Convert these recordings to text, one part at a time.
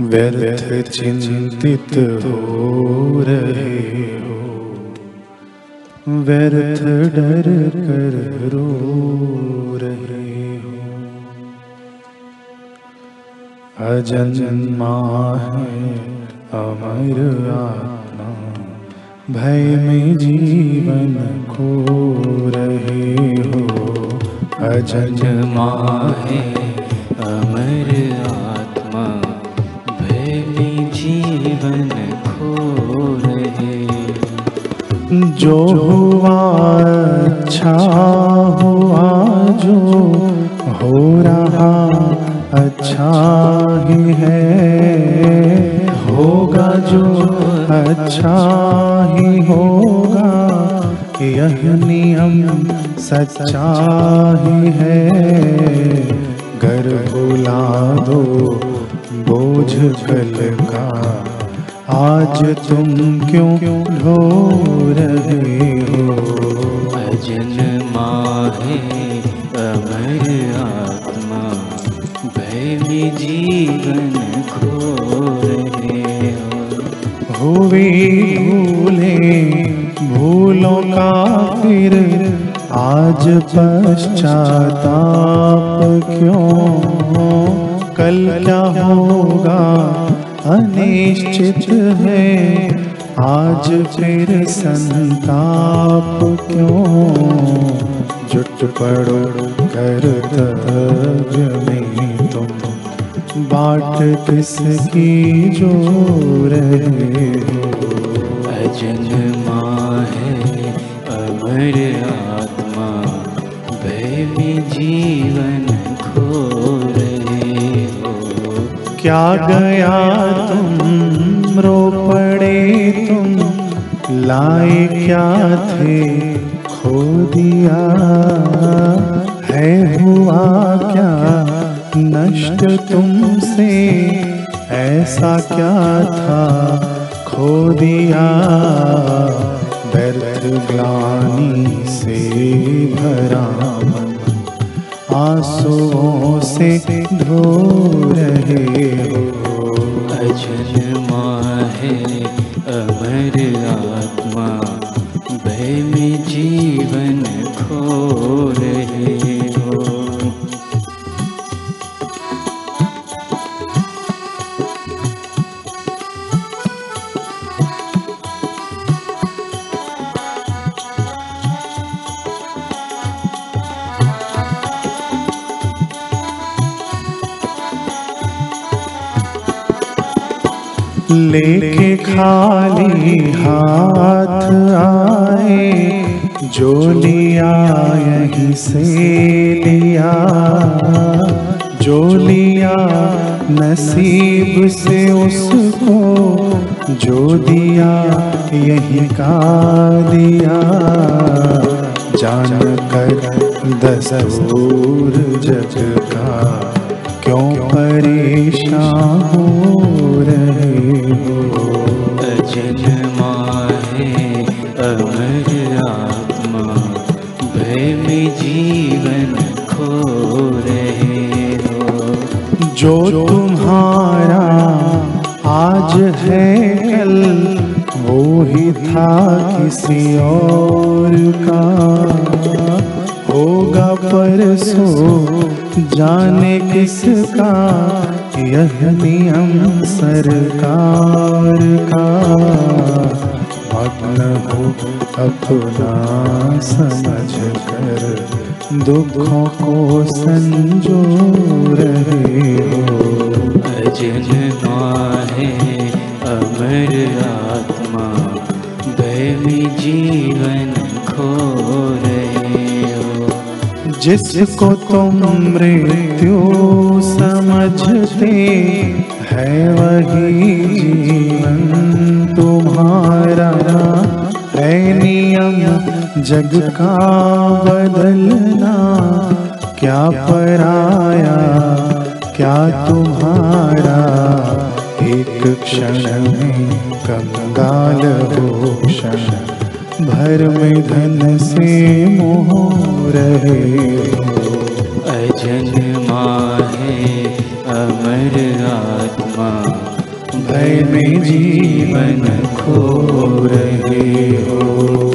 व्यर्थ चिंतित हो रहे हो। व्यर्थ डर कर रो रहे हो। अजन्मा है अमर आत्मा, भय में जीवन खो रहे हो। अजन्मा है जो हुआ अच्छा हुआ, जो हो रहा अच्छा ही है, होगा जो अच्छा ही होगा, यह नियम सच्चा ही है। घर भुला दो, बोझ कल का आज तुम क्यों ढो रहे हो? अजन्मा है अमर आत्मा भय में जीवन खो रहे हो। हुए भूले भूलों का फिर आज पश्चाताप क्यों कल क्या होगा? अनिश्चित है। आज फिर संताप क्यों? जुट पड़ो कर्तव्य में तुम। बाट किसकी जो रहे हो? अजन्मा है अमर आत्मा। भय में जीवन खो क्या गया तुम? रो पड़े तुम। लाए क्या थे? खो दिया। है हुआ क्या? नष्ट तुमसे। ऐसा क्या था? खो दिया। व्यर्थ ग्लानी से भरा। आंसुओं से धो रहे हो। लेके खाली हाथ आए, जो लिया यहीं से लिया, जो लिया नसीब से उसको, जो दिया यहीं का दिया। जान कर दस्तूर जग का, क्यों परेशान हो रहे जो तुम्हारा आज है कल वो ही था किसी और का। होगा परसों, जाने किसका यह नियम सरकार का। मग्न हो अपना समझ कर, दुखों को संजो रहे हो। अजन्मा है अमर आत्मा भय जीवन खो जिसको तुम मृत्यु समझते है, वही जीवन तुम्हारा है नियम जग का बदलना क्या पराया, क्या तुम्हारा? एक क्षण में कंगाल हो क्षण भर में धन से मोह रहे हो। अजन्मा माहे अमर आत्मा भय में जीवन खो रहे हो।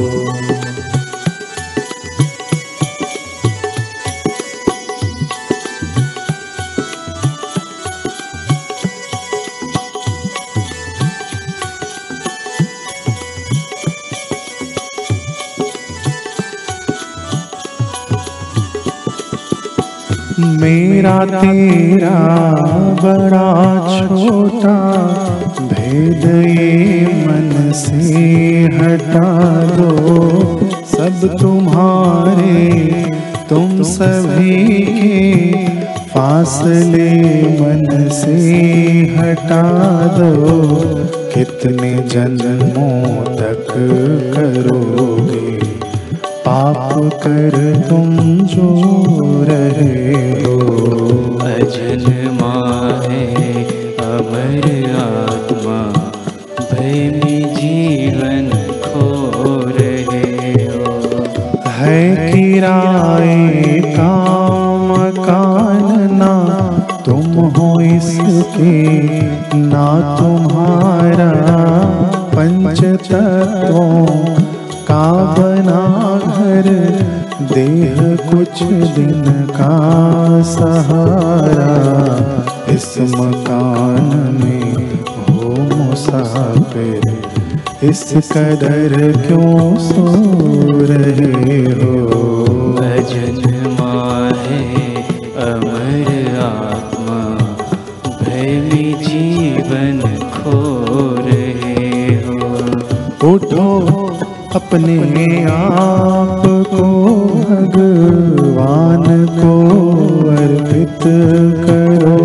मेरा तेरा बड़ा छोटा भेद ये मन से हटा दो। सब तुम्हारे तुम सभी के फासले मन से हटा दो। कितने जन्मों तक करोगे? पाप कर तुम जो रहे हो अजन है अमर आत्मा भय में जीवन खो रहे हो। है किराए का मकान ना तुम हो इसके ना तुम्हारा पंच तत्वों का बना। घर देह कुछ दिन का सहारा। इस मकान में हो मुसाफिर इस कदर क्यों सो रहे हो? भजन है अमर आत्मा भय में जीवन खो रहे हो। उठो अपने आप भगवान को अर्पित करो,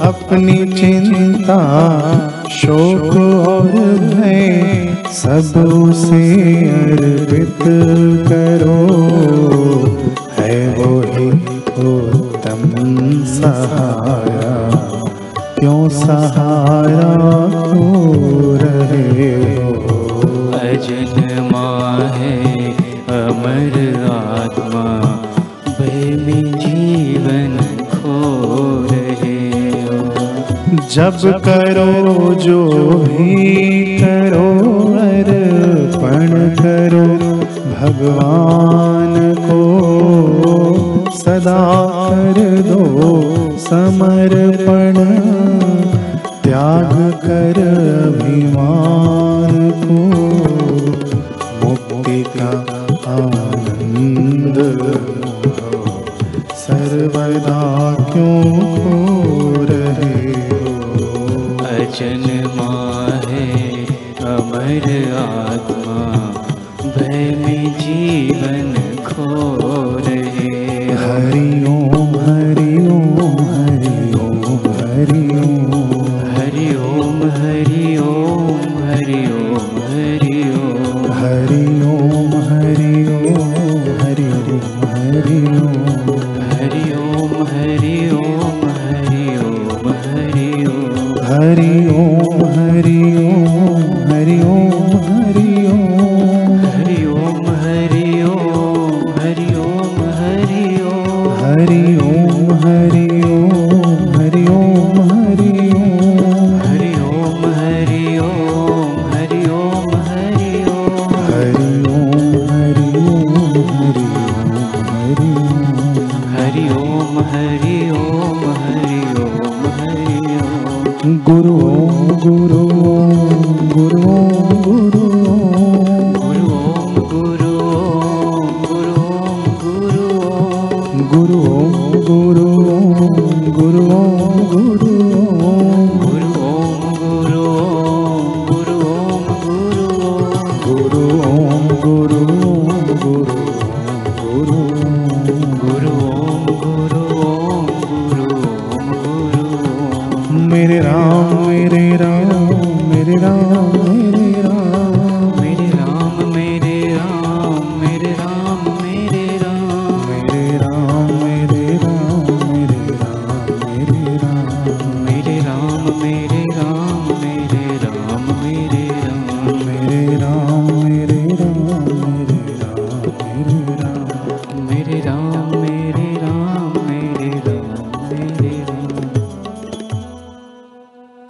अपनी चिंता, शोक और भय सब उसे अर्पित करो। है वो ही उत्तम सहारा। क्यों सहारा हो रहे हो? अमर आत्मा भय जीवन खो रहे हो। जब करो जो भी करो, अर्पण करो, भगवान को सदा कर दो, समर्पण, त्याग कर अभिमान को, मुक्ति का फिर आ